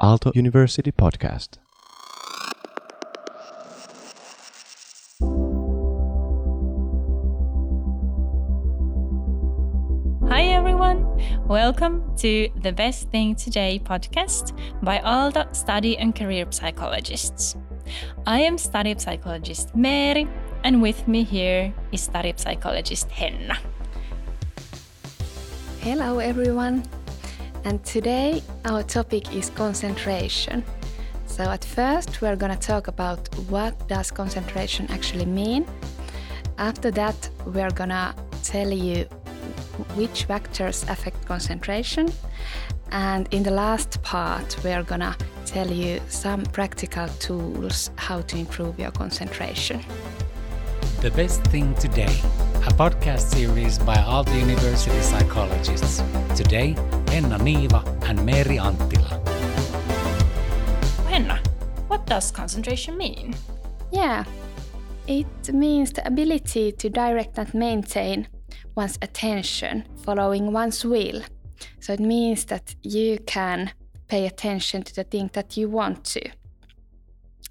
Aalto University podcast. Hi everyone! Welcome to the Best Thing Today podcast by Aalto Study and Career Psychologists. I am study psychologist Mary, and with me here is study psychologist Henna. Hello everyone. And today our topic is concentration. So at first we're going to talk about what does concentration actually mean. After that we're going to tell you which factors affect concentration. And in the last part, we're gonna tell you some practical tools how to improve your concentration. The Best Thing Today, a podcast series by Aalto University psychologists. Today, Henna Niiva and Mary Anttila. Henna, what does concentration mean? Yeah, it means the ability to direct and maintain one's attention following one's will. So it means that you can pay attention to the thing that you want to.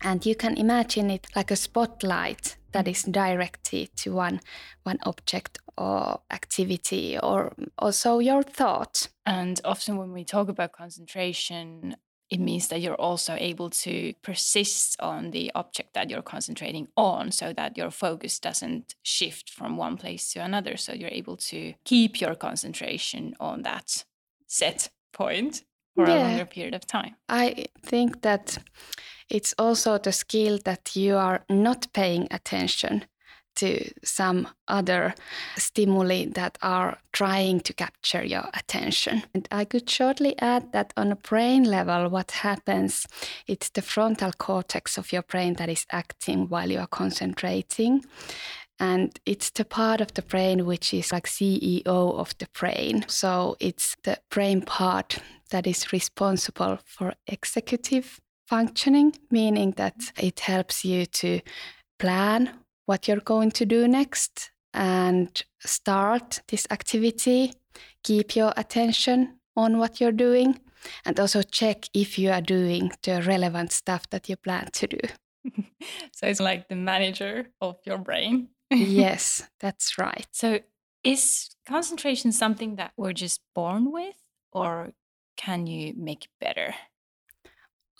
And you can imagine it like a spotlight that is directed to one, one object or activity or also your thought. And often when we talk about concentration, it means that you're also able to persist on the object that you're concentrating on so that your focus doesn't shift from one place to another. So you're able to keep your concentration on that set point for yeah. a longer period of time. I think that it's also the skill that you are not paying attention to some other stimuli that are trying to capture your attention. And I could shortly add that on a brain level, what happens, it's the frontal cortex of your brain that is acting while you are concentrating. And it's the part of the brain which is like CEO of the brain. So it's the brain part that is responsible for executive functioning, meaning that it helps you to plan what you're going to do next and start this activity. Keep your attention on what you're doing and also check if you are doing the relevant stuff that you plan to do. so it's like the manager of your brain. yes, that's right. So is concentration something that we're just born with or can you make it better?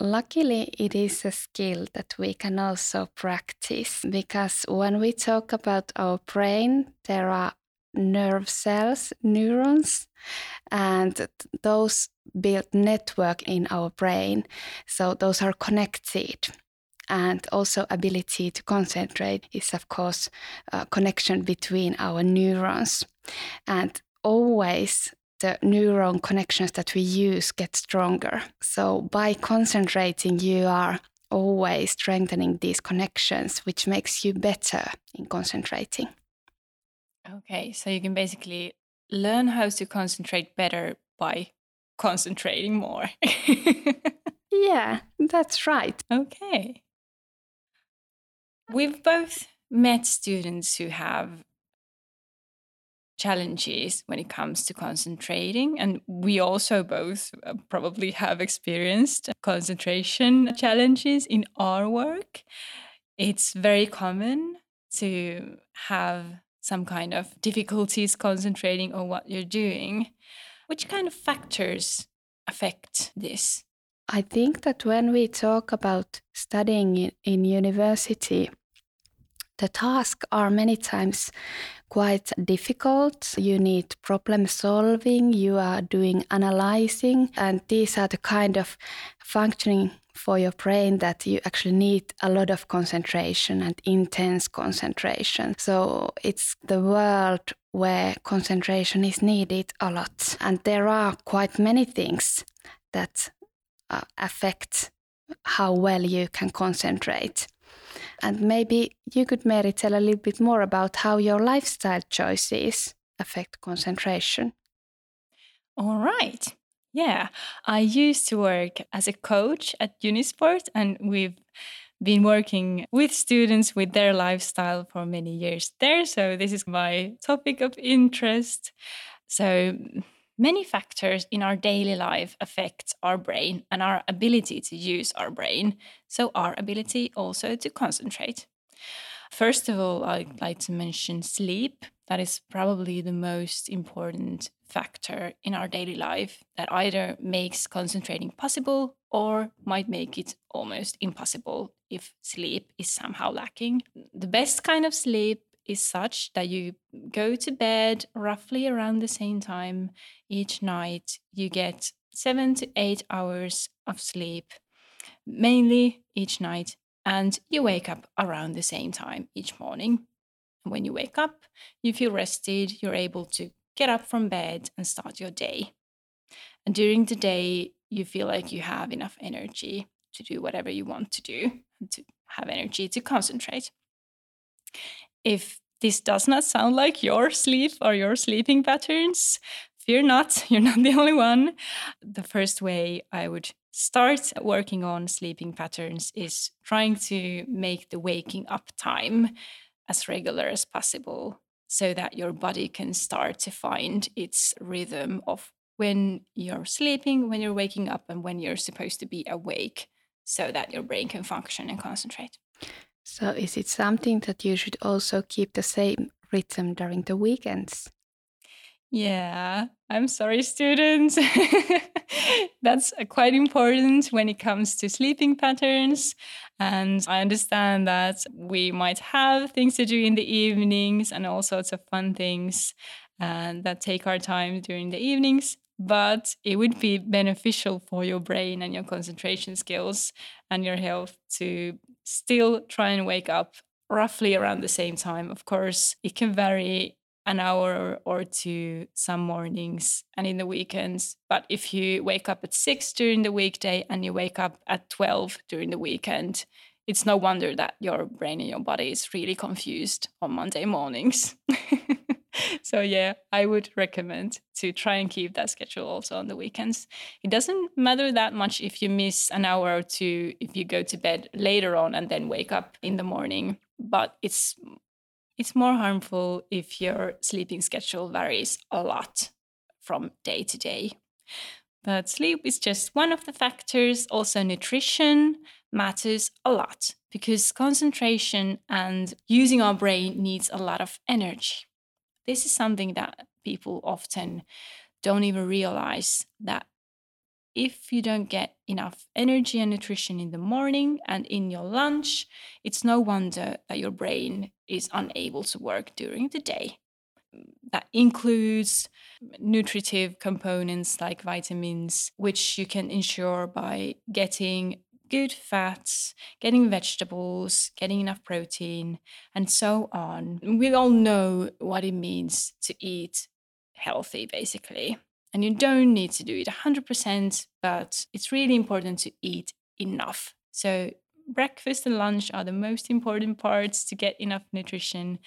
Luckily, it is a skill that we can also practice because when we talk about our brain, there are nerve cells, neurons, and those build network in our brain. So those are connected. And also ability to concentrate is, of course, a connection between our neurons. And always the neuron connections that we use get stronger. So by concentrating, you are always strengthening these connections, which makes you better in concentrating. Okay, so you can basically learn how to concentrate better by concentrating more. yeah, that's right. Okay. We've both met students who have challenges when it comes to concentrating. And we also both uh, probably have experienced concentration challenges in our work. It's very common to have some kind of difficulties concentrating on what you're doing. Which kind of factors affect this? I think that when we talk about studying in, in university, the tasks are many times quite difficult. You need problem solving, you are doing analyzing, and these are the kind of functioning for your brain that you actually need a lot of concentration and intense concentration. So it's the world where concentration is needed a lot. And there are quite many things that uh, affect how well you can concentrate. And maybe you could, Mary, tell a little bit more about how your lifestyle choices affect concentration. All right. Yeah, I used to work as a coach at Unisport, and we've been working with students with their lifestyle for many years there. So, this is my topic of interest. So, Many factors in our daily life affect our brain and our ability to use our brain, so our ability also to concentrate. First of all, I'd like to mention sleep. That is probably the most important factor in our daily life that either makes concentrating possible or might make it almost impossible if sleep is somehow lacking. The best kind of sleep is such that you go to bed roughly around the same time each night. You get seven to eight hours of sleep, mainly each night, and you wake up around the same time each morning. When you wake up, you feel rested, you're able to get up from bed and start your day. And during the day, you feel like you have enough energy to do whatever you want to do to have energy to concentrate. If this does not sound like your sleep or your sleeping patterns, fear not, you're not the only one. The first way I would start working on sleeping patterns is trying to make the waking up time as regular as possible so that your body can start to find its rhythm of when you're sleeping, when you're waking up, and when you're supposed to be awake so that your brain can function and concentrate. So, is it something that you should also keep the same rhythm during the weekends? Yeah, I'm sorry, students. That's uh, quite important when it comes to sleeping patterns. And I understand that we might have things to do in the evenings and all sorts of fun things and that take our time during the evenings. But it would be beneficial for your brain and your concentration skills and your health to still try and wake up roughly around the same time. Of course, it can vary an hour or two some mornings and in the weekends. But if you wake up at six during the weekday and you wake up at 12 during the weekend, it's no wonder that your brain and your body is really confused on Monday mornings. so yeah, I would recommend to try and keep that schedule also on the weekends. It doesn't matter that much if you miss an hour or two if you go to bed later on and then wake up in the morning, but it's it's more harmful if your sleeping schedule varies a lot from day to day. But sleep is just one of the factors. Also, nutrition matters a lot because concentration and using our brain needs a lot of energy. This is something that people often don't even realize that if you don't get enough energy and nutrition in the morning and in your lunch, it's no wonder that your brain is unable to work during the day. That includes nutritive components like vitamins, which you can ensure by getting good fats, getting vegetables, getting enough protein, and so on. We all know what it means to eat healthy, basically. And you don't need to do it 100%, but it's really important to eat enough. So, breakfast and lunch are the most important parts to get enough nutrition.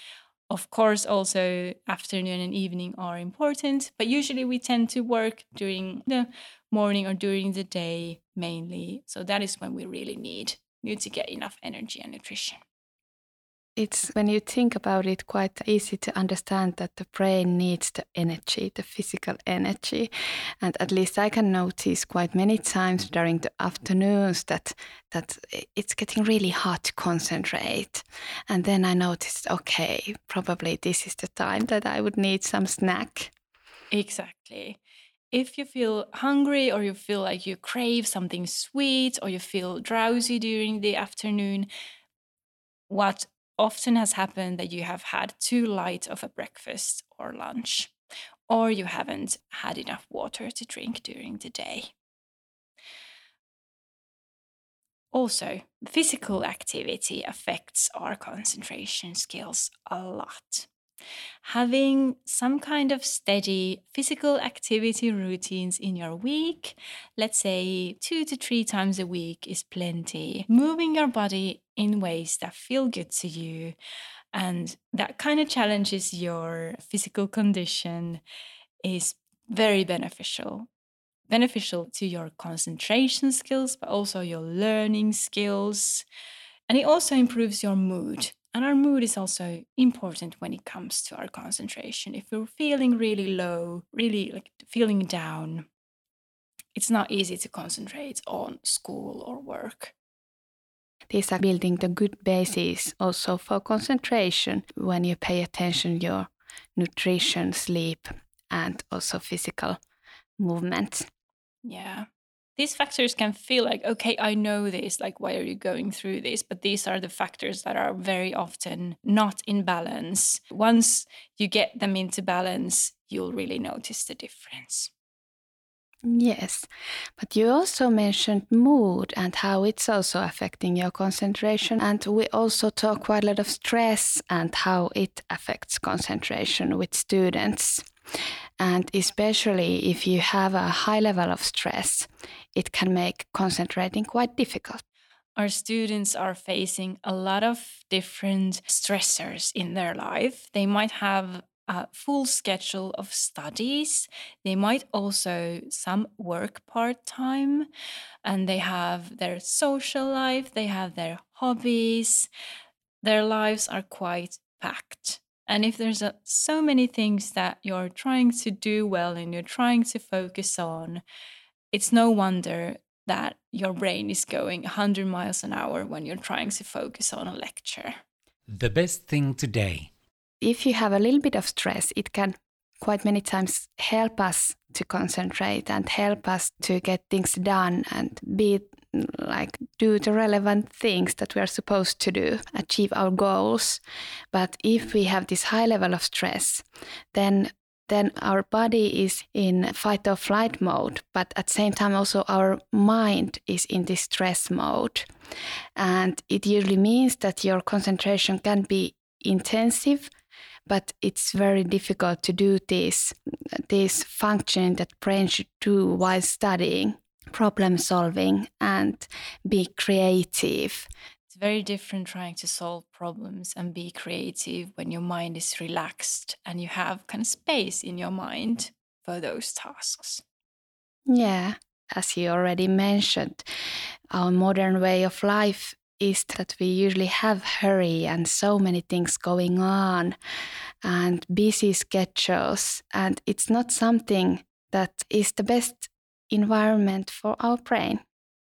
Of course, also afternoon and evening are important, but usually we tend to work during the morning or during the day mainly. So that is when we really need need to get enough energy and nutrition. It's when you think about it quite easy to understand that the brain needs the energy the physical energy. And at least i can notice quite many times during the afternoons that that it's getting really hard to concentrate. And then i noticed okay probably this is the time that i would need some snack. Exactly if you feel hungry or you feel like you crave something sweet or you feel drowsy during the afternoon what often has happened that you have had too light of a breakfast or lunch, or you haven't had enough water to drink during the day. Also, physical activity affects our concentration skills a lot. Having some kind of steady physical activity routines in your week, let's say two to three times a week, is plenty. Moving your body in ways that feel good to you and that kind of challenges your physical condition is very beneficial. Beneficial to your concentration skills but also your learning skills. And it also improves your mood And our mood is also important when it comes to our concentration. If we're feeling really low, really like feeling down, it's not easy to concentrate on school or work. These are building the good basis also for concentration when you pay attention your nutrition, sleep, and also physical movement. Yeah. These factors can feel like, okay, I know this, like, why are you going through this? But these are the factors that are very often not in balance. Once you get them into balance, you'll really notice the difference. Yes, but you also mentioned mood and how it's also affecting your concentration. And we also talk quite a lot of stress and how it affects concentration with students. And especially if you have a high level of stress, it can make concentrating quite difficult. Our students are facing a lot of different stressors in their life. They might have a full schedule of studies. They might also some work part time and they have their social life, they have their hobbies. Their lives are quite packed. And if there's a, so many things that you're trying to do well and you're trying to focus on, it's no wonder that your brain is going 100 miles an hour when you're trying to focus on a lecture. The best thing today. If you have a little bit of stress, it can quite many times help us to concentrate and help us to get things done and be like do the relevant things that we are supposed to do, achieve our goals. But if we have this high level of stress, then then our body is in fight or flight mode, but at the same time also our mind is in this stress mode. And it usually means that your concentration can be intensive, but it's very difficult to do this this function that brain should do while studying problem solving and be creative. It's very different trying to solve problems and be creative when your mind is relaxed and you have kind of space in your mind for those tasks. Yeah, as you already mentioned, our modern way of life is that we usually have hurry and so many things going on and busy schedules and it's not something that is the best environment for our brain.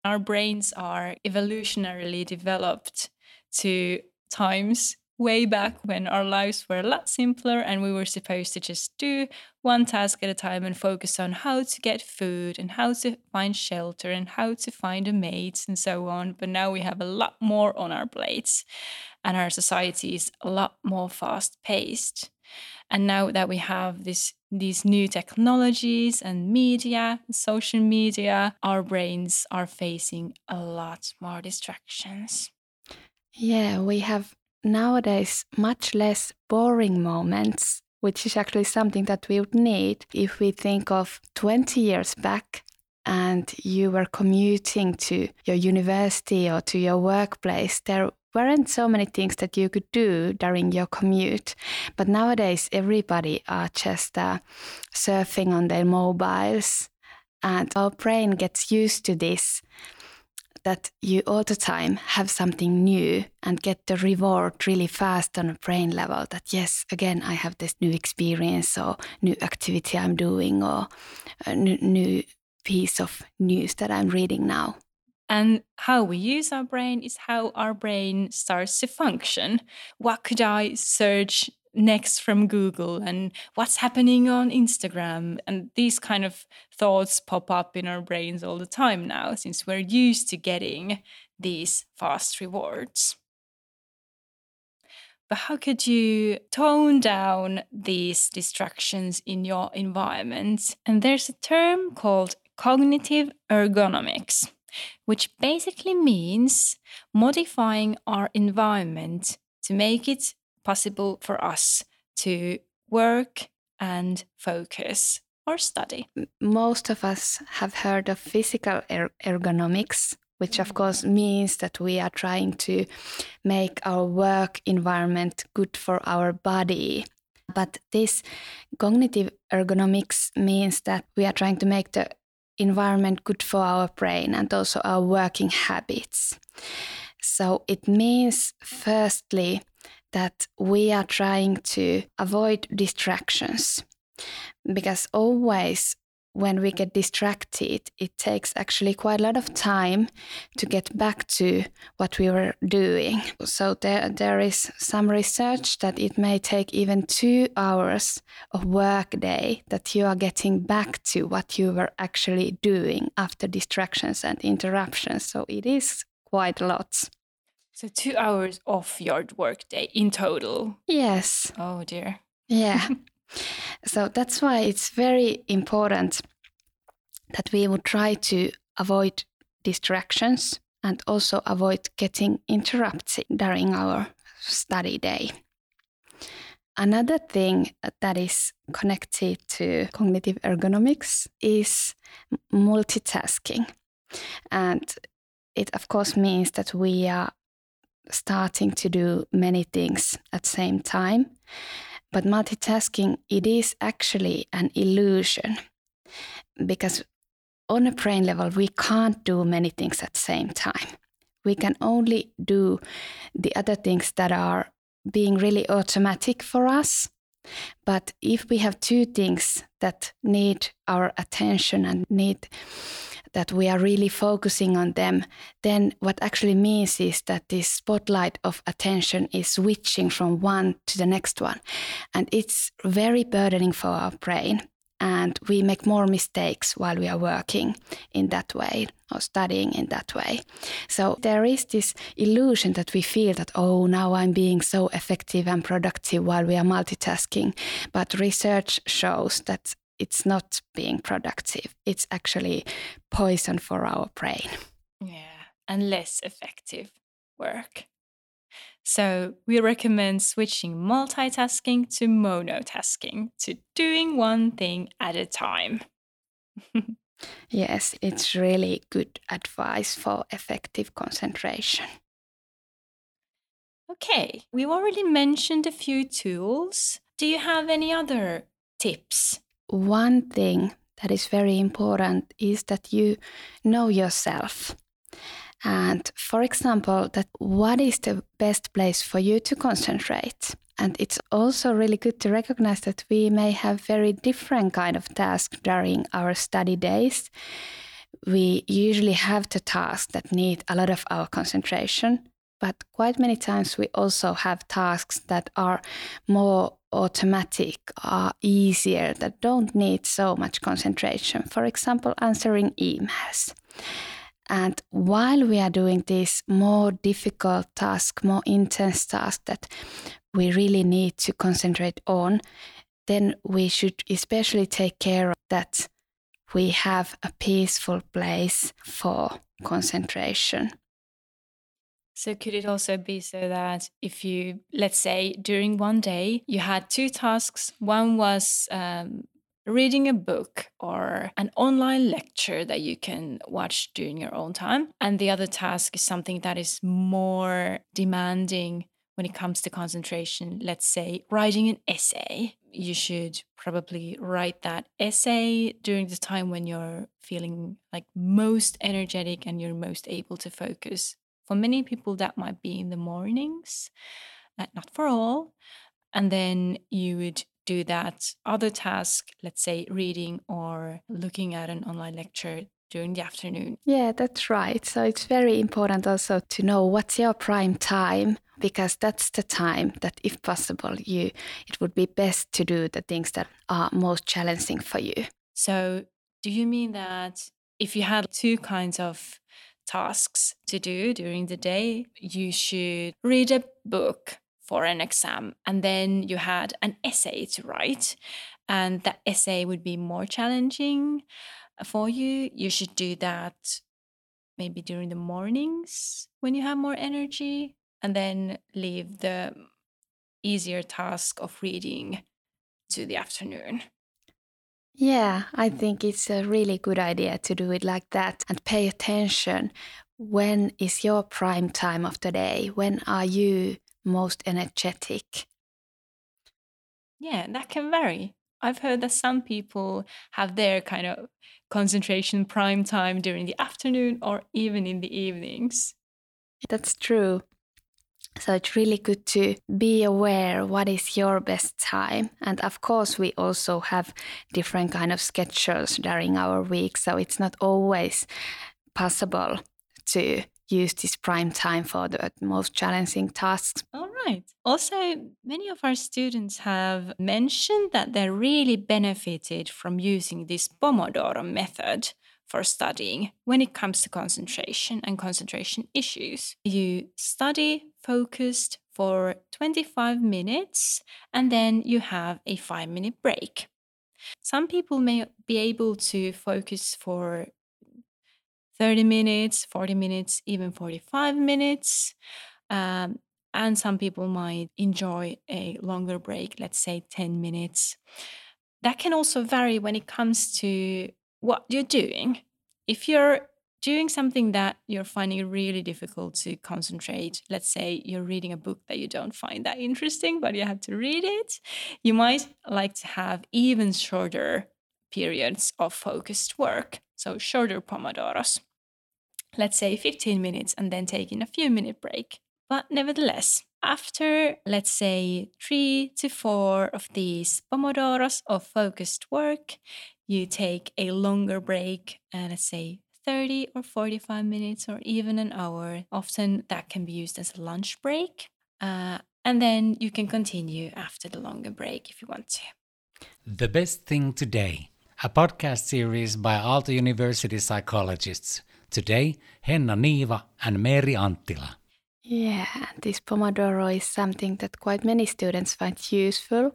Our brains are evolutionarily developed to times way back when our lives were a lot simpler and we were supposed to just do one task at a time and focus on how to get food and how to find shelter and how to find a mate and so on. But now we have a lot more on our plates and our society is a lot more fast paced. And now that we have this these new technologies and media, social media, our brains are facing a lot more distractions. Yeah, we have nowadays much less boring moments, which is actually something that we would need if we think of 20 years back and you were commuting to your university or to your workplace. There weren't so many things that you could do during your commute. But nowadays, everybody are just uh, surfing on their mobiles, and our brain gets used to this. That you all the time have something new and get the reward really fast on a brain level. That yes, again, I have this new experience or new activity I'm doing or a new piece of news that I'm reading now. And how we use our brain is how our brain starts to function. What could I search next from Google and what's happening on Instagram? And these kind of thoughts pop up in our brains all the time now, since we're used to getting these fast rewards. But how could you tone down these distractions in your environment? And there's a term called cognitive ergonomics which basically means modifying our environment to make it possible for us to work and focus or study. Most of us have heard of physical er- ergonomics, which of course means that we are trying to make our work environment good for our body. But this cognitive ergonomics means that we are trying to make the environment good for our brain and also our working habits. So it means, firstly, that we are trying to avoid distractions because always when we get distracted, it takes actually quite a lot of time to get back to what we were doing. So there, there is some research that it may take even two hours of work day that you are getting back to what you were actually doing after distractions and interruptions. So it is quite a lot. So two hours off your workday in total. Yes. Oh dear. Yeah. so that's why it's very important that we would try to avoid distractions and also avoid getting interrupted during our study day. Another thing that is connected to cognitive ergonomics is multitasking. And it, of course, means that we are starting to do many things at the same time. But multitasking, it is actually an illusion because on a brain level, we can't do many things at the same time. We can only do the other things that are being really automatic for us. But if we have two things that need our attention and need that we are really focusing on them, then what actually means is that this spotlight of attention is switching from one to the next one. And it's very burdening for our brain and we make more mistakes while we are working in that way or studying in that way. So there is this illusion that we feel that, oh, now I'm being so effective and productive while we are multitasking. But research shows that it's not being productive, it's actually poison for our brain. Yeah, and less effective work. So we recommend switching multitasking to monotasking, to doing one thing at a time. yes, it's really good advice for effective concentration. Okay, we've already mentioned a few tools. Do you have any other tips? One thing that is very important is that you know yourself. And for example, that what is the best place for you to concentrate? And it's also really good to recognize that we may have very different kind of tasks during our study days. We usually have the tasks that need a lot of our concentration, but quite many times we also have tasks that are more automatic, are easier, that don't need so much concentration. For example, answering emails. And while we are doing this more difficult task, more intense task that we really need to concentrate on, then we should especially take care that we have a peaceful place for concentration. So, could it also be so that if you, let's say, during one day, you had two tasks, one was um, reading a book or an online lecture that you can watch during your own time. And the other task is something that is more demanding when it comes to concentration. Let's say writing an essay. You should probably write that essay during the time when you're feeling like most energetic and you're most able to focus. For many people, that might be in the mornings, uh, not for all. And then you would do that other task, let's say reading or looking at an online lecture during the afternoon. Yeah, that's right. So it's very important also to know what's your prime time because that's the time that if possible you it would be best to do the things that are most challenging for you. So do you mean that if you had two kinds of tasks to do during the day, you should read a book for an exam and then you had an essay to write and that essay would be more challenging for you you should do that maybe during the mornings when you have more energy and then leave the easier task of reading to the afternoon yeah, I think it's a really good idea to do it like that and pay attention. When is your prime time of the day? When are you most energetic? Yeah, that can vary. I've heard that some people have their kind of concentration prime time during the afternoon or even in the evenings. That's true. So it's really good to be aware what is your best time. And of course, we also have different kind of schedules during our week. So it's not always possible to use this prime time for the most challenging tasks. All right. Also, many of our students have mentioned that they really benefited from using this Pomodoro method for studying when it comes to concentration and concentration issues. You study focused for 25 minutes and then you have a five minute break. Some people may be able to focus for 30 minutes, 40 minutes, even 45 minutes. Um, and some people might enjoy a longer break, let's say 10 minutes. That can also vary when it comes to what you're doing. If you're doing something that you're finding really difficult to concentrate, let's say you're reading a book that you don't find that interesting, but you have to read it, you might like to have even shorter periods of focused work. So shorter Pomodoros. Let's say 15 minutes and then taking a few minute break. But nevertheless, after let's say three to four of these Pomodoros of focused work, you take a longer break, and let's say 30 or 45 minutes or even an hour. Often that can be used as a lunch break. Uh, and then you can continue after the longer break if you want to. The Best Thing Today, a podcast series by Aalto University psychologists. Today, Henna Niiva and Mary Anttila. Yeah, this Pomodoro is something that quite many students find useful.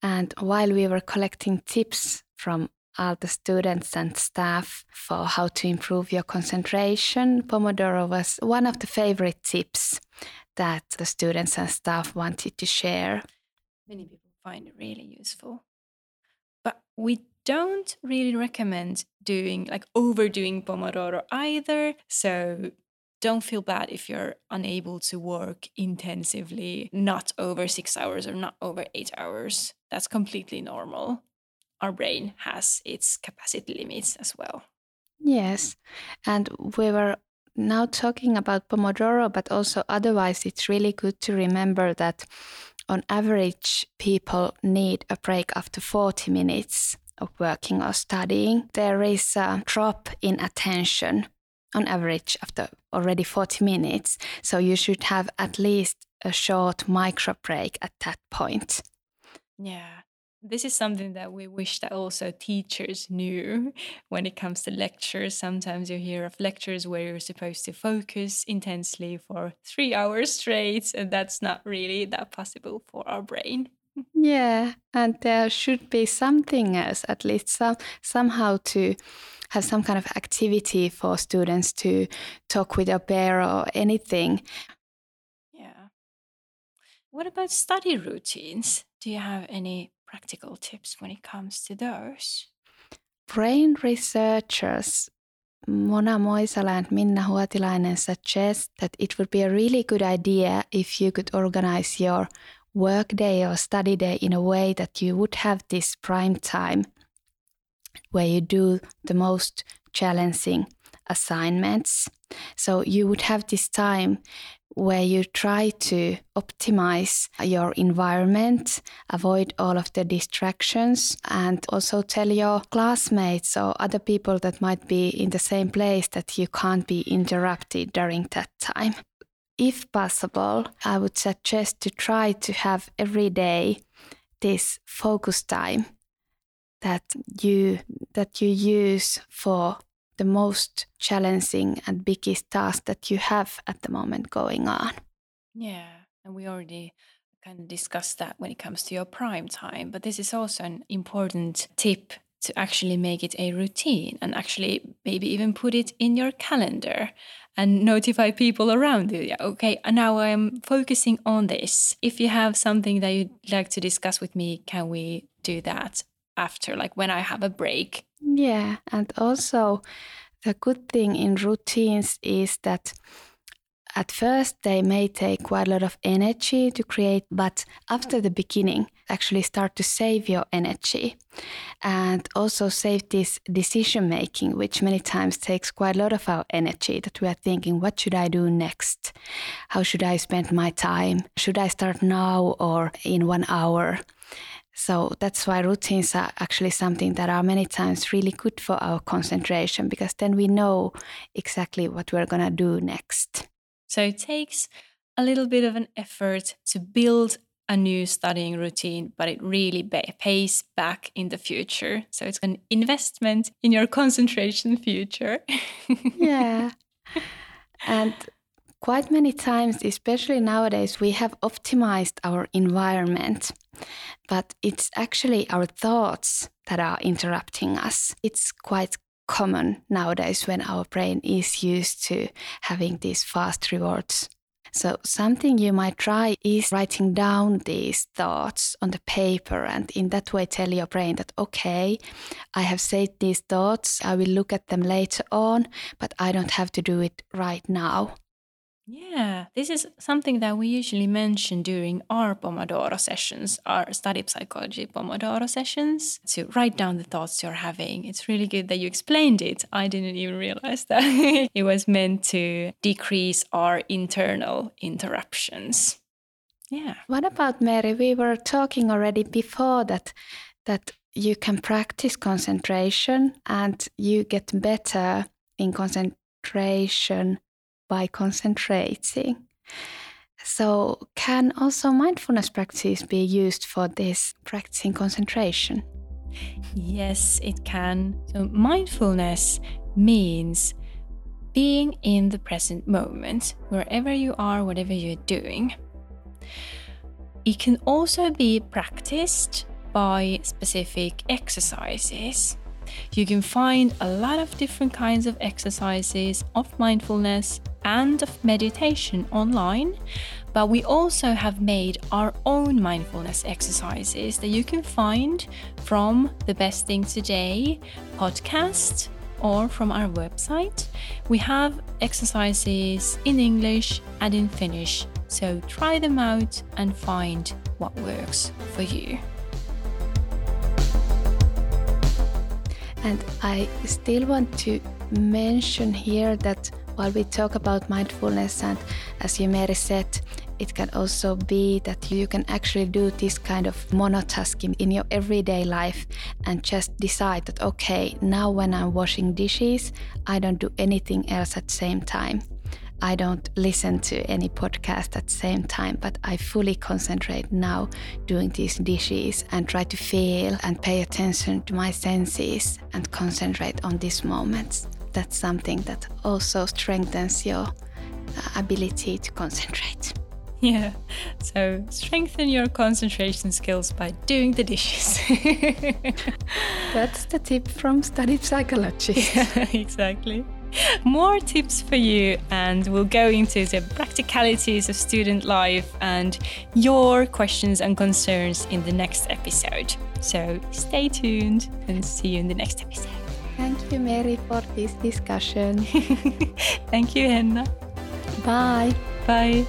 And while we were collecting tips from all the students and staff for how to improve your concentration, Pomodoro was one of the favorite tips that the students and staff wanted to share. Many people find it really useful. But we don't really recommend doing like overdoing Pomodoro either. So don't feel bad if you're unable to work intensively, not over six hours or not over eight hours. That's completely normal. Our brain has its capacity limits as well. Yes. And we were now talking about Pomodoro, but also otherwise, it's really good to remember that on average, people need a break after 40 minutes working or studying. There is a drop in attention on average after already 40 minutes. So you should have at least a short micro break at that point. Yeah. This is something that we wish that also teachers knew when it comes to lectures. Sometimes you hear of lectures where you're supposed to focus intensely for three hours straight, and that's not really that possible for our brain. Yeah, and there should be something else, at least some somehow to have some kind of activity for students to talk with a peer or anything. Yeah. What about study routines? Do you have any practical tips when it comes to those? Brain researchers Mona Moisala and Minna Huotilainen suggest that it would be a really good idea if you could organize your work day or study day in a way that you would have this prime time where you do the most challenging assignments. So you would have this time where you try to optimize your environment, avoid all of the distractions, and also tell your classmates or other people that might be in the same place that you can't be interrupted during that time. If possible, I would suggest to try to have every day this focus time that you that you use for the most challenging and biggest task that you have at the moment going on. Yeah, and we already kind of discussed that when it comes to your prime time, but this is also an important tip to actually make it a routine and actually maybe even put it in your calendar and notify people around you. Yeah, okay, now I'm focusing on this. If you have something that you'd like to discuss with me, can we do that? after, like when I have a break. Yeah. And also, the good thing in routines is that at first they may take quite a lot of energy to create, but after the beginning, actually start to save your energy and also save this decision making, which many times takes quite a lot of our energy that we are thinking, what should I do next? How should I spend my time? Should I start now or in one hour? So that's why routines are actually something that are many times really good for our concentration because then we know exactly what we're going to do next. So it takes a little bit of an effort to build a new studying routine, but it really pays back in the future. So it's an investment in your concentration future. yeah. And quite many times, especially nowadays, we have optimized our environment, but it's actually our thoughts that are interrupting us. It's quite common nowadays when our brain is used to having these fast rewards. So, something you might try is writing down these thoughts on the paper and in that way tell your brain that, okay, I have said these thoughts, I will look at them later on, but I don't have to do it right now. Yeah, this is something that we usually mention during our Pomodoro sessions, our study psychology Pomodoro sessions, to write down the thoughts you're having. It's really good that you explained it. I didn't even realize that it was meant to decrease our internal interruptions. Yeah. What about Mary? We were talking already before that that you can practice concentration and you get better in concentration by concentrating. So, can also mindfulness practice be used for this practicing concentration? Yes, it can. So, mindfulness means being in the present moment, wherever you are, whatever you're doing. It can also be practiced by specific exercises. You can find a lot of different kinds of exercises of mindfulness and of meditation online, but we also have made our own mindfulness exercises that you can find from the Best Thing Today podcast or from our website. We have exercises in English and in Finnish, so try them out and find what works for you. And I still want to mention here that while we talk about mindfulness, and as you Mary said, it can also be that you can actually do this kind of monotasking in your everyday life and just decide that, okay, now when I'm washing dishes, I don't do anything else at the same time. I don't listen to any podcast at the same time, but I fully concentrate now doing these dishes and try to feel and pay attention to my senses and concentrate on these moments that's something that also strengthens your uh, ability to concentrate. Yeah, so strengthen your concentration skills by doing the dishes. That's the tip from study psychology. Yeah, exactly. More tips for you, and we'll go into the practicalities of student life and your questions and concerns in the next episode. So stay tuned and see you in the next episode. Thank you, Mary, for this discussion. Thank you, Henna. Bye. Bye.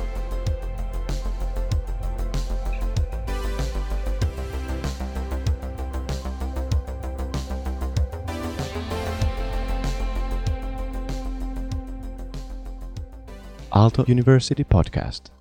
Aalto University Podcast.